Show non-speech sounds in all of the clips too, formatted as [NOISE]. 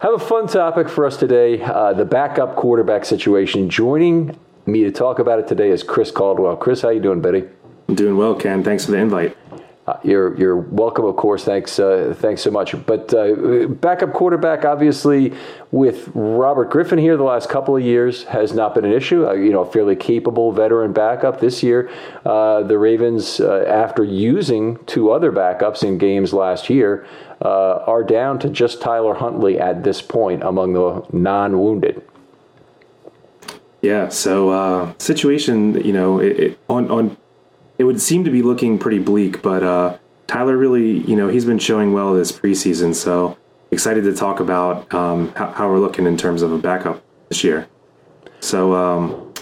Have a fun topic for us today uh, the backup quarterback situation. Joining me to talk about it today is Chris Caldwell. Chris, how you doing, buddy? I'm doing well, Ken. Thanks for the invite. Uh, you're you're welcome, of course. Thanks uh, thanks so much. But uh, backup quarterback, obviously, with Robert Griffin here the last couple of years has not been an issue. Uh, you know, a fairly capable veteran backup. This year, uh, the Ravens, after using two other backups in games last year, are down to just Tyler Huntley at this point among the non-wounded. Yeah. So situation, you know, it, it, on on it would seem to be looking pretty bleak, but uh, Tyler really, you know, he's been showing well this preseason. So excited to talk about um, how, how, we're looking in terms of a backup this year. So, um,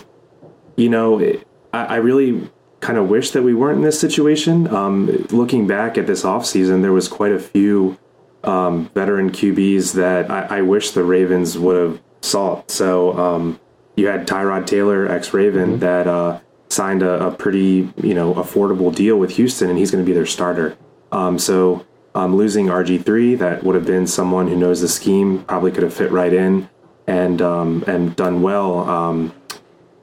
you know, it, I, I, really kind of wish that we weren't in this situation. Um, looking back at this offseason, there was quite a few um, veteran QBs that I, I, wish the Ravens would have sought. So um, you had Tyrod Taylor, ex Raven, mm-hmm. that. Uh, signed a, a, pretty you know affordable deal with Houston, and he's going to be their starter. Um, so um, losing RG three, that would have been someone who knows the scheme, probably could have fit right in and um, and done well um,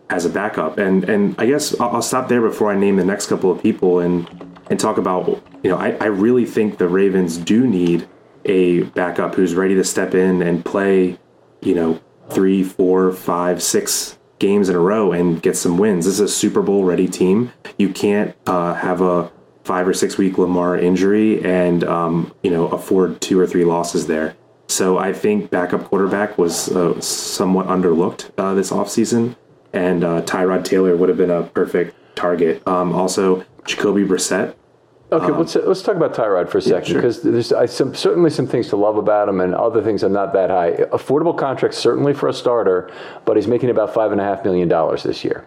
as a backup. And and I guess I'll, I'll, stop there before I name the next couple of people and and talk about you know I, I really think the Ravens do need a backup who's ready to step in and play you know three, four, five, six games in a row and get some wins. This is a Super Bowl ready team. You can't uh, have a five or six week Lamar injury and um, you know afford two or three losses there. So I think backup quarterback was uh, somewhat underlooked uh, this offseason, and uh, Tyrod Taylor would have been a perfect target. Um, also, Jacoby Brissett. Okay, um, let's let's talk about Tyrod for a second because yeah, sure. there's I, some, certainly some things to love about him, and other things are not that high. Affordable contract certainly for a starter, but he's making about five and a half million dollars this year.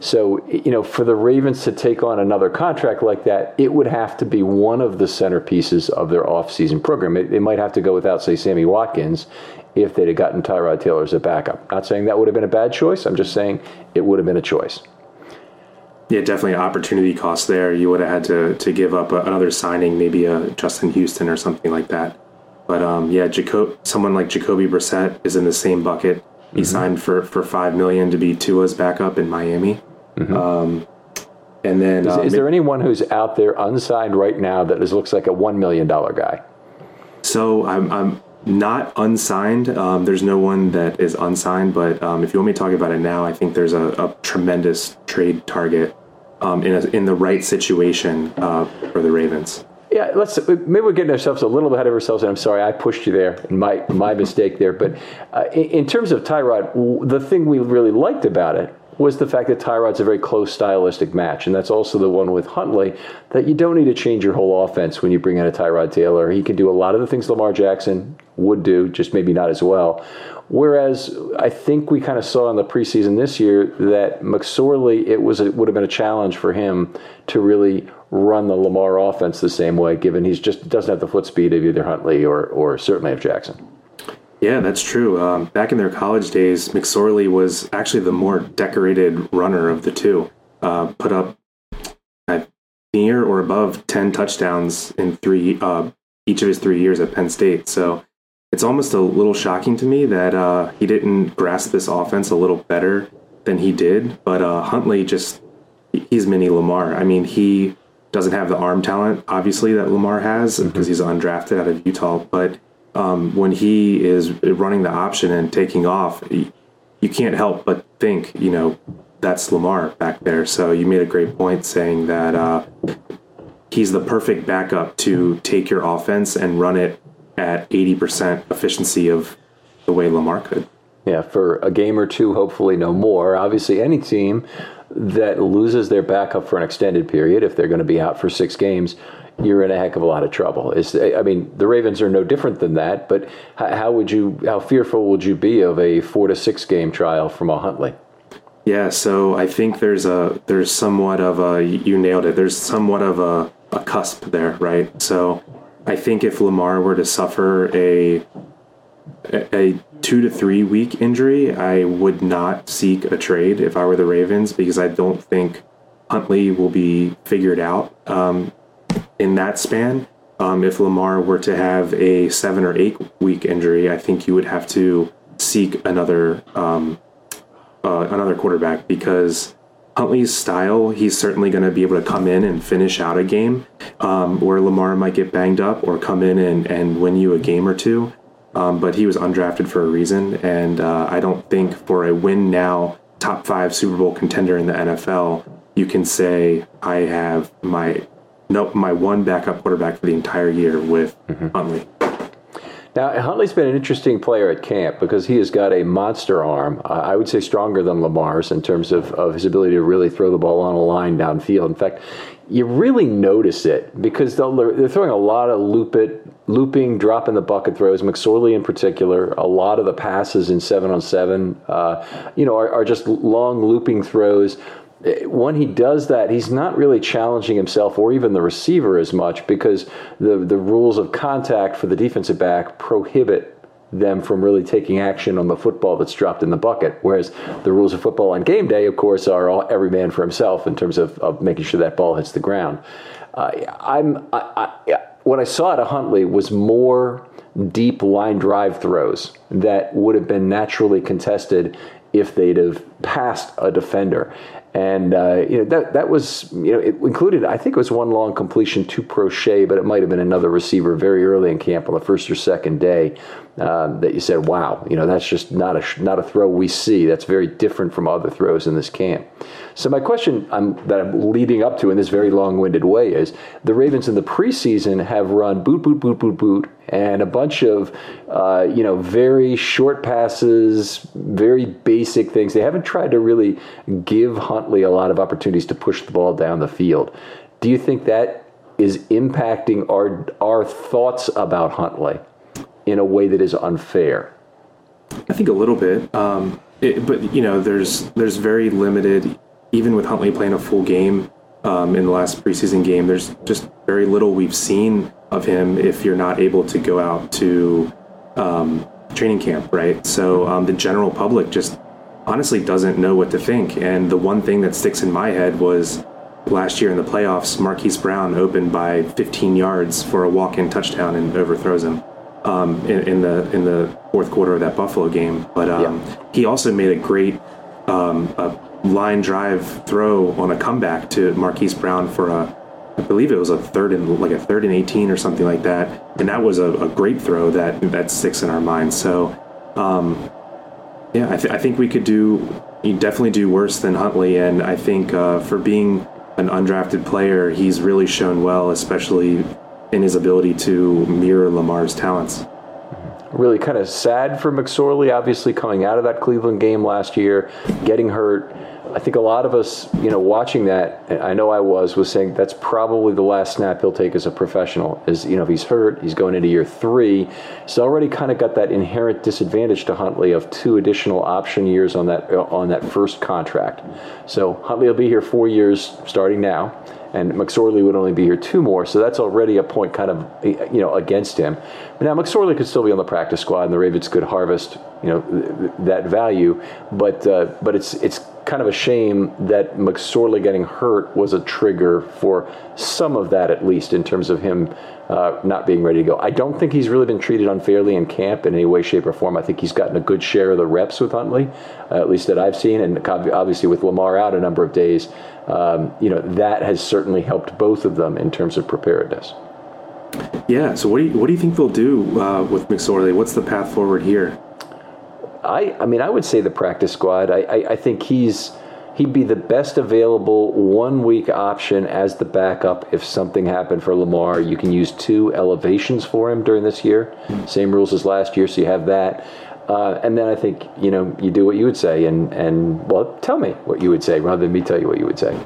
So, you know, for the Ravens to take on another contract like that, it would have to be one of the centerpieces of their offseason program. It, they might have to go without, say, Sammy Watkins if they'd have gotten Tyrod Taylor as a backup. Not saying that would have been a bad choice. I'm just saying it would have been a choice. Yeah, definitely opportunity cost there. You would have had to, to give up another signing, maybe a Justin Houston or something like that. But um, yeah, Jacob, someone like Jacoby Brissett is in the same bucket. He mm-hmm. signed for, for five million to be Tua's backup in Miami. Mm-hmm. Um, and then, is, uh, is, there anyone who's out there unsigned right now that is, looks like a one million dollar guy? So I'm I'm not unsigned. Um, there's no one that is unsigned, but um, if you want me to talk about it now, I think there's a, a tremendous trade target um, in a, in the right situation uh, for the Ravens. Yeah, let's maybe we're getting ourselves a little ahead of ourselves, and I'm sorry I pushed you there, my my mistake there. But uh, in, in terms of Tyrod, the thing we really liked about it was the fact that Tyrod's a very close stylistic match, and that's also the one with Huntley that you don't need to change your whole offense when you bring in a Tyrod Taylor. He can do a lot of the things Lamar Jackson would do, just maybe not as well. Whereas I think we kind of saw in the preseason this year that McSorley, it was it would have been a challenge for him to really run the Lamar offense the same way, given he's just doesn't have the foot speed of either Huntley or or certainly of Jackson. Yeah, that's true. Um, back in their college days, McSorley was actually the more decorated runner of the two. Uh, put up near or above 10 touchdowns in three uh, each of his three years at Penn State. So it's almost a little shocking to me that uh, he didn't grasp this offense a little better than he did. But uh, Huntley just, he's mini Lamar. I mean, he doesn't have the arm talent, obviously, that Lamar has because mm-hmm. he's undrafted out of Utah. But um, when he is running the option and taking off, you can't help but think, you know, that's Lamar back there. So you made a great point saying that uh, he's the perfect backup to take your offense and run it at 80% efficiency of the way Lamar could. Yeah, for a game or two, hopefully no more. Obviously, any team that loses their backup for an extended period, if they're going to be out for six games, you're in a heck of a lot of trouble. It's, I mean, the Ravens are no different than that. But how would you, how fearful would you be of a four to six game trial from a Huntley? Yeah, so I think there's a there's somewhat of a you nailed it. There's somewhat of a, a cusp there, right? So I think if Lamar were to suffer a a two to three week injury, I would not seek a trade if I were the Ravens because I don't think Huntley will be figured out. Um, in that span. Um, if Lamar were to have a seven or eight week injury, I think you would have to seek another um, uh, another quarterback because Huntley's style, he's certainly going to be able to come in and finish out a game um, where Lamar might get banged up or come in and, and win you a game or two. Um, but he was undrafted for a reason, and uh, I don't think for a win now top five Super Bowl contender in the NFL, you can say I have my no, my one backup quarterback for the entire year with mm-hmm. Huntley. Now, Huntley's been an interesting player at camp because he has got a monster arm. Uh, I would say stronger than Lamar's in terms of, of his ability to really throw the ball on a line downfield. In fact, you really notice it because they're throwing a lot of loop it, looping, drop in the bucket throws. McSorley in particular, a lot of the passes in seven on seven, uh, you know, are, are just long looping throws when he does that, he's not really challenging himself or even the receiver as much because the the rules of contact for the defensive back prohibit them from really taking action on the football that's dropped in the bucket. Whereas the rules of football on game day, of course, are all, every man for himself in terms of, of making sure that ball hits the ground. Uh, I'm I, I, what I saw at Huntley was more deep line drive throws that would have been naturally contested if they'd have passed a defender. And uh, you know that that was you know it included I think it was one long completion to Proche, but it might have been another receiver very early in camp on the first or second day um, that you said, wow, you know that's just not a not a throw we see. That's very different from other throws in this camp. So my question I'm, that I'm leading up to in this very long-winded way is the Ravens in the preseason have run boot, boot, boot, boot, boot, and a bunch of uh, you know very short passes, very basic things. They haven't tried to really give Huntley a lot of opportunities to push the ball down the field. Do you think that is impacting our our thoughts about Huntley in a way that is unfair? I think a little bit, um, it, but you know, there's there's very limited even with Huntley playing a full game um, in the last preseason game, there's just very little we've seen of him if you're not able to go out to um, training camp, right? So um, the general public just honestly doesn't know what to think. And the one thing that sticks in my head was last year in the playoffs, Marquise Brown opened by 15 yards for a walk-in touchdown and overthrows him. Um, in, in, the in the fourth quarter of that Buffalo game, but um, yeah. he also made a great um, a line drive throw on a comeback to Marquise Brown for a, I believe it was a third and like a third and eighteen or something like that, and that was a, a great throw that that sticks in our minds. So, um, yeah, I, th- I, think we could do definitely do worse than Huntley, and I think uh, for being an undrafted player, he's really shown well, especially in his ability to mirror Lamar's talents really kind of sad for McSorley, obviously coming out of that Cleveland game last year, getting hurt. I think a lot of us, you know, watching that, I know I was, was saying that's probably the last snap he'll take as a professional. Is you know, if he's hurt, he's going into year three. He's already kind of got that inherent disadvantage to Huntley of two additional option years on that on that first contract. So Huntley will be here four years starting now and McSorley would only be here two more, so that's already a point kind of you know against him. But now McSorley could still be on the practice squad, and the Ravens could harvest you know th- that value. But uh, but it's it's kind of a shame that McSorley getting hurt was a trigger for some of that, at least in terms of him uh, not being ready to go. I don't think he's really been treated unfairly in camp in any way, shape, or form. I think he's gotten a good share of the reps with Huntley, uh, at least that I've seen, and obviously with Lamar out a number of days, um, you know that has certainly helped both of them in terms of preparedness. Yeah. So what do you what do you think they'll do uh, with McSorley? What's the path forward here? I, I mean, I would say the practice squad. I, I, I think he's he'd be the best available one week option as the backup if something happened for Lamar. You can use two elevations for him during this year. Same rules as last year, so you have that. Uh, and then I think you know you do what you would say, and and well, tell me what you would say rather than me tell you what you would say.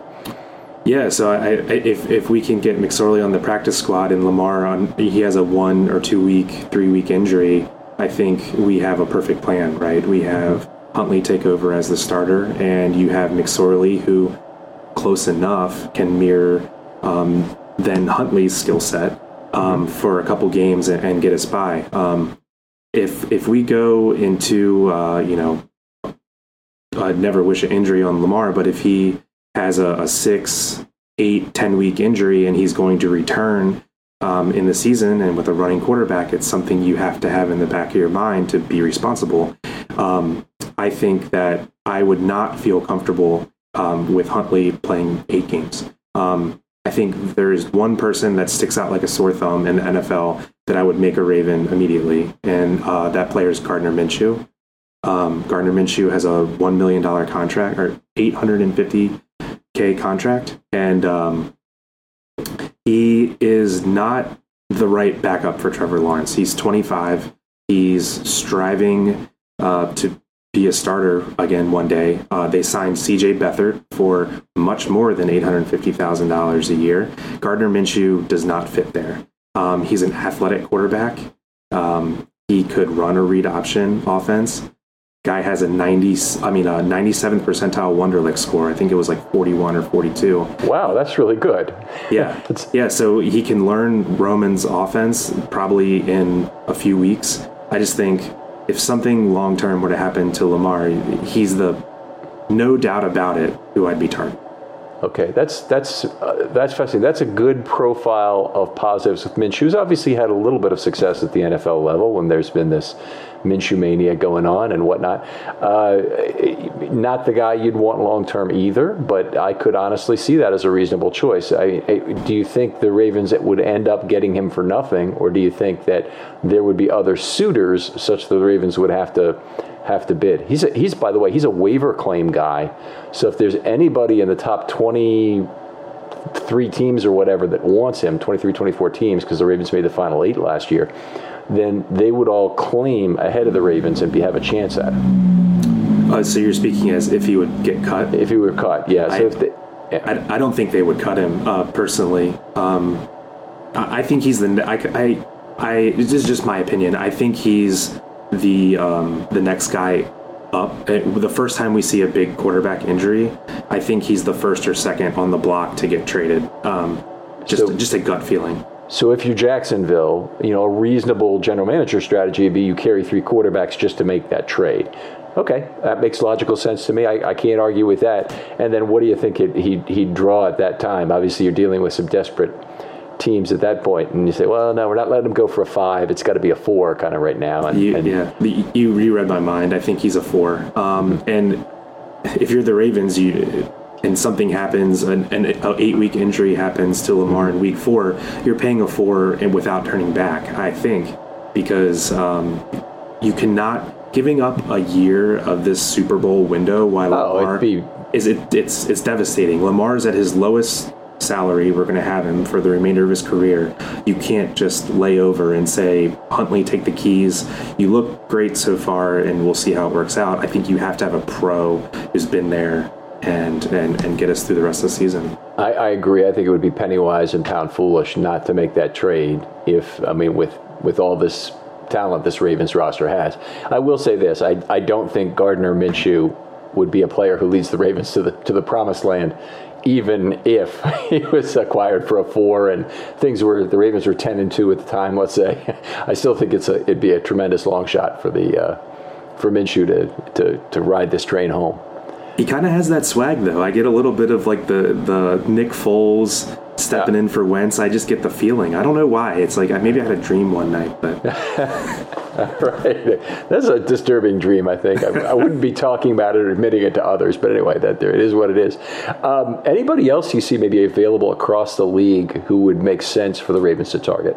Yeah, so I, I, if if we can get McSorley on the practice squad and Lamar on, he has a one or two week, three week injury. I think we have a perfect plan, right? We have Huntley take over as the starter, and you have McSorley, who close enough can mirror um, then Huntley's skill set um, for a couple games and, and get us by. Um, if if we go into uh, you know, I'd never wish an injury on Lamar, but if he has a, a six, eight, ten week injury and he's going to return um, in the season and with a running quarterback, it's something you have to have in the back of your mind to be responsible. Um, I think that I would not feel comfortable um, with Huntley playing eight games. Um, I think there is one person that sticks out like a sore thumb in the NFL that I would make a Raven immediately, and uh, that player is Gardner Minshew. Um, Gardner Minshew has a one million dollar contract or eight hundred and fifty k contract, and um, he is not the right backup for Trevor Lawrence. He's twenty five. He's striving uh, to be a starter again one day. Uh, they signed C.J. Beathard for much more than eight hundred fifty thousand dollars a year. Gardner Minshew does not fit there. Um, he's an athletic quarterback. Um, he could run a read option offense. Guy has a 90, I mean, a 97th percentile Wonderlic score. I think it was like 41 or 42. Wow, that's really good. Yeah. [LAUGHS] yeah, so he can learn Roman's offense probably in a few weeks. I just think if something long term were to happen to Lamar, he's the no doubt about it who I'd be targeting. Okay, that's that's uh, that's fascinating. That's a good profile of positives with Minshew's obviously had a little bit of success at the NFL level when there's been this Minshew mania going on and whatnot. Uh, not the guy you'd want long term either, but I could honestly see that as a reasonable choice. I, I, do you think the Ravens would end up getting him for nothing, or do you think that there would be other suitors such that the Ravens would have to have to bid? He's a, he's by the way he's a waiver claim guy, so if there's anybody in the top twenty three teams or whatever that wants him 23 24 teams because the ravens made the final eight last year then they would all claim ahead of the Ravens and be, have a chance at it. Uh, so you're speaking as if he would get cut? If he were cut, yeah. So I, if they, yeah. I, I, don't think they would cut him uh, personally. Um, I, I, think he's the. I, I, I, this is just my opinion. I think he's the um, the next guy up. Uh, the first time we see a big quarterback injury, I think he's the first or second on the block to get traded. Um, just so, just a gut feeling. So if you're Jacksonville, you know, a reasonable general manager strategy would be you carry three quarterbacks just to make that trade. Okay, that makes logical sense to me. I, I can't argue with that. And then what do you think it, he'd, he'd draw at that time? Obviously, you're dealing with some desperate teams at that point, and you say, well, no, we're not letting him go for a five. It's got to be a four kind of right now. And, you, and, yeah, you reread my mind. I think he's a four. Um, and if you're the Ravens, you and something happens, an, an eight week injury happens to Lamar in week four, you're paying a four and without turning back, I think, because um, you cannot giving up a year of this Super Bowl window while oh, Lamar be... is it it's it's devastating. Lamar's at his lowest salary we're going to have him for the remainder of his career. You can't just lay over and say, Huntley, take the keys. You look great so far, and we'll see how it works out. I think you have to have a pro who's been there and, and, and get us through the rest of the season. I, I agree. I think it would be penny wise and pound foolish not to make that trade if, I mean, with, with all this talent this Ravens roster has. I will say this I, I don't think Gardner Minshew would be a player who leads the Ravens to the, to the promised land. Even if [LAUGHS] he was acquired for a four and things were the Ravens were ten and two at the time, let's say, [LAUGHS] I still think it's a it'd be a tremendous long shot for the uh, for Minshew to, to to ride this train home. He kind of has that swag, though. I get a little bit of like the the Nick Foles stepping yeah. in for Wentz. I just get the feeling. I don't know why. It's like maybe I had a dream one night, but [LAUGHS] right. That's a disturbing dream. I think I, I, wouldn't be talking about it or admitting it to others, but anyway, that there it is what it is. Um, anybody else you see maybe available across the league who would make sense for the Ravens to target?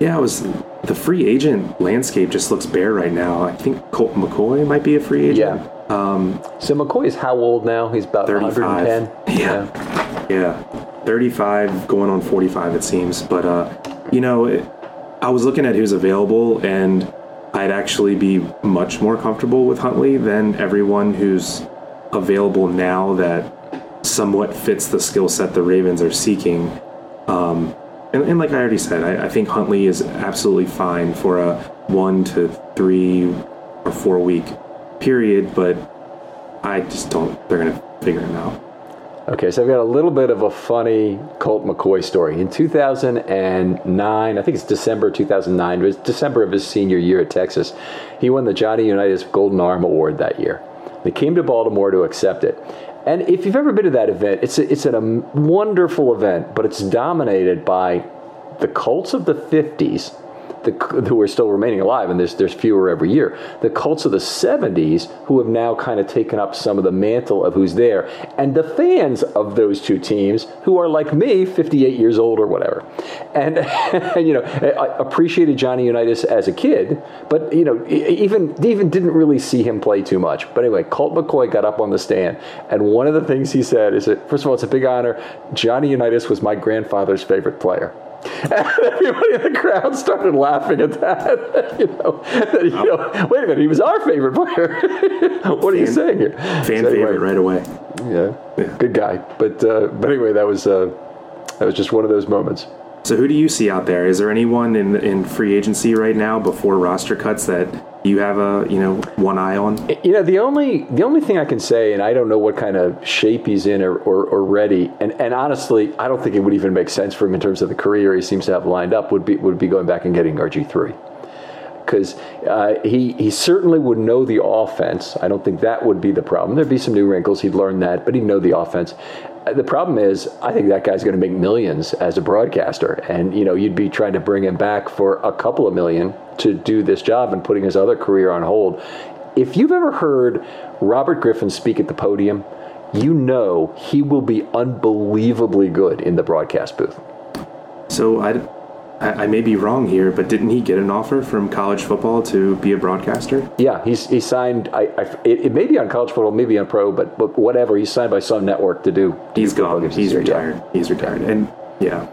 Yeah, it was the free agent landscape just looks bare right now. I think Colt McCoy might be a free agent. Yeah. Um, so McCoy is how old now? He's about 35. 110. Yeah. yeah. 35 going on 45 it seems, but uh, you know, it, I was looking at who's available and I'd actually be much more comfortable with Huntley than everyone who's available now that somewhat fits the skill set the Ravens are seeking. Um, and, and, like I already said, I, I, think Huntley is absolutely fine for a one to three or four week period, but I just don't. They're to figure him out. Okay, so I've got a little bit of a funny Colt McCoy story. In 2009, I think it's December 2009, it was December of his senior year at Texas, he won the Johnny Unitas Golden Arm Award that year. They came to Baltimore to accept it. And if you've ever been to that event, it's a, it's a um, wonderful event, but it's dominated by the Colts of the 50s who are still remaining alive, and there's there's fewer every year. The Colts of the '70s, who have now kind of taken up some of the mantle of who's there, and the fans of those two teams, who are like me, 58 years old or whatever, and, [LAUGHS] and you know, I appreciated Johnny Unitas as a kid, but you know, even even didn't really see him play too much. But anyway, Colt McCoy got up on the stand, and one of the things he said is that first of all, it's a big honor. Johnny Unitas was my grandfather's favorite player. And everybody in the crowd started laughing at that. [LAUGHS] you know, that, you know, wait a minute, he was our favorite player. [LAUGHS] what fan, are you saying here? Fan so anyway, favorite right away. Yeah, yeah, good guy. But uh, but anyway, that was uh, that was just one of those moments. So who do you see out there? Is there anyone in in free agency right now before roster cuts that you have a you know one eye on? You know the only the only thing I can say, and I don't know what kind of shape he's in or, or, or, ready, and and honestly, I don't think it would even make sense for him in terms of the career he seems to have lined up. Would be would be going back and getting RG three because uh, he he certainly would know the offense. I don't think that would be the problem. There'd be some new wrinkles. He'd learn that, but he'd know the offense. The problem is, I think that guy's going to make millions as a broadcaster, and you know, you'd be trying to bring him back for a couple of million to do this job and putting his other career on hold. If you've ever heard Robert Griffin speak at the podium, you know he will be unbelievably good in the broadcast booth. So I, I, may be wrong here, but didn't he get an offer from college football to be a broadcaster? Yeah, he's he signed. I, I it, it, may be on college football, maybe on pro, but, but whatever. He's signed by some network to do. He's gone. He's retired. Yeah. He's retired. And yeah,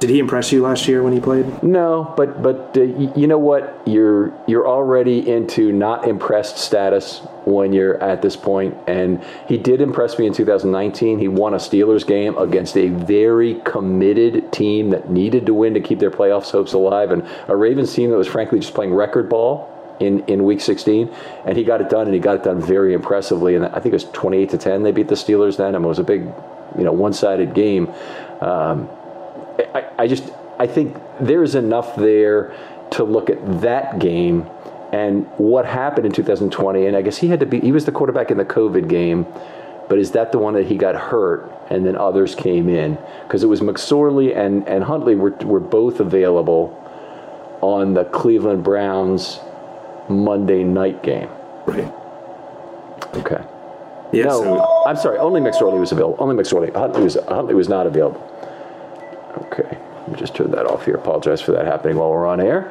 did he impress you last year when he played? No, but but uh, you know what? You're you're already into not impressed status when you're at this point, and he did impress me in 2019. He won a Steelers game against a very committed team that needed to win to keep their playoffs hopes alive, and a Ravens team that was frankly just playing record ball in, in week 16 and he got it done and he got it done very impressively and I think it was 28 to 10 they beat the Steelers then and it was a big you know one-sided game um, I, I just I think there's enough there to look at that game and what happened in 2020. And I guess he had to be he was the quarterback in the COVID game, but is that the one that he got hurt and then others came in because it was McSorley and and Huntley were were both available on the Cleveland Browns Monday night game. Right. Okay. Yeah, no, so. I'm sorry. Only McSorley was available. Only McSorley. Huntley was Huntley was not available. Just turn that off here. Apologize for that happening while we're on air.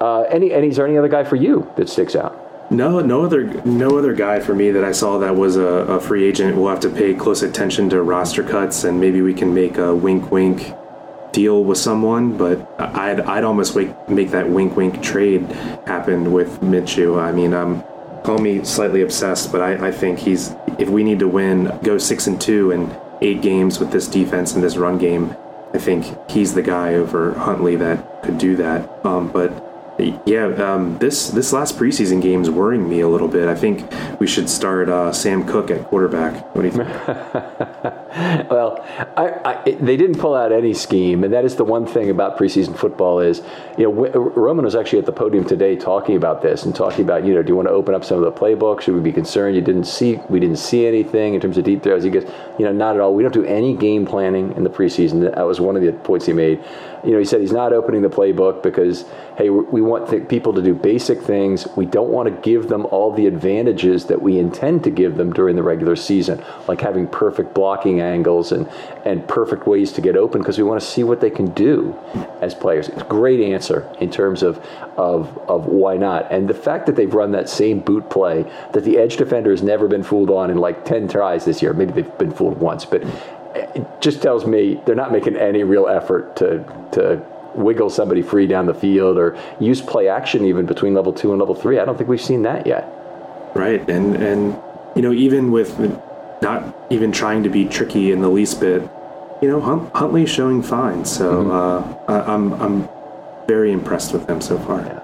Uh, any, any, is there any other guy for you that sticks out? No, no other, no other guy for me that I saw that was a, a free agent. We'll have to pay close attention to roster cuts, and maybe we can make a wink, wink deal with someone. But I'd, I'd almost make, make that wink, wink trade happen with Minshew. I mean, um, call me slightly obsessed, but I, I think he's. If we need to win, go six and two and eight games with this defense and this run game, I think he's the guy over Huntley that could do that. Um, but yeah, um, this this last preseason game is worrying me a little bit. I think we should start uh, Sam Koch at quarterback. What do you think? [LAUGHS] well, I, I, they didn't pull out any scheme, and that is the one thing about preseason football is, you know, Roman was actually at the podium today talking about this and talking about, you know, do you want to open up some of the playbooks? Should we be concerned you didn't see we didn't see anything in terms of deep throws? He goes, you know, not at all. We don't do any game planning in the preseason. That was one of the points he made. You know, he said he's not opening the playbook because hey, we want th- people to do basic things. We don't want to give them all the advantages that we intend to give them during the regular season, like having perfect blocking angles and, and perfect ways to get open, because we want to see what they can do as players. It's a great answer in terms of, of, of why not. And the fact that they've run that same boot play that the edge defender has never been fooled on in like 10 tries this year, maybe they've been fooled once, but it just tells me they're not making any real effort to, to wiggle somebody free down the field or use play action even between level two and level three. I don't think we've seen that yet. Right, and and you know even with not even trying to be tricky in the least bit, you know Hunt, Huntley's showing fine. So mm-hmm. uh, I'm I'm very impressed with them so far. Yeah.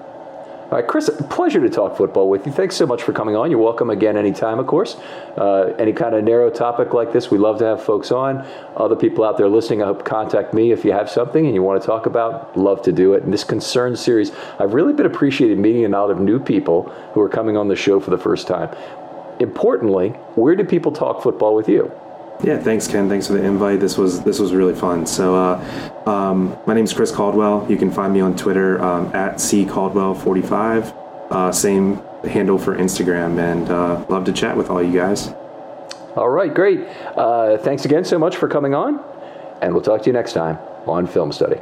All right, Chris, pleasure to talk football with you. Thanks so much for coming on. You're welcome again anytime, of course. Uh, any kind of narrow topic like this, we love to have folks on. Other people out there listening, I hope contact me if you have something and you want to talk about. Love to do it. And this concern series, I've really been appreciating meeting a lot of new people who are coming on the show for the first time. Importantly, where do people talk football with you? Yeah, thanks, Ken. Thanks for the invite. This was this was really fun. So, uh, um, my name is Chris Caldwell. You can find me on Twitter um, at ccaldwell45. Uh, same handle for Instagram, and uh, love to chat with all you guys. All right, great. Uh, thanks again so much for coming on, and we'll talk to you next time on Film Study.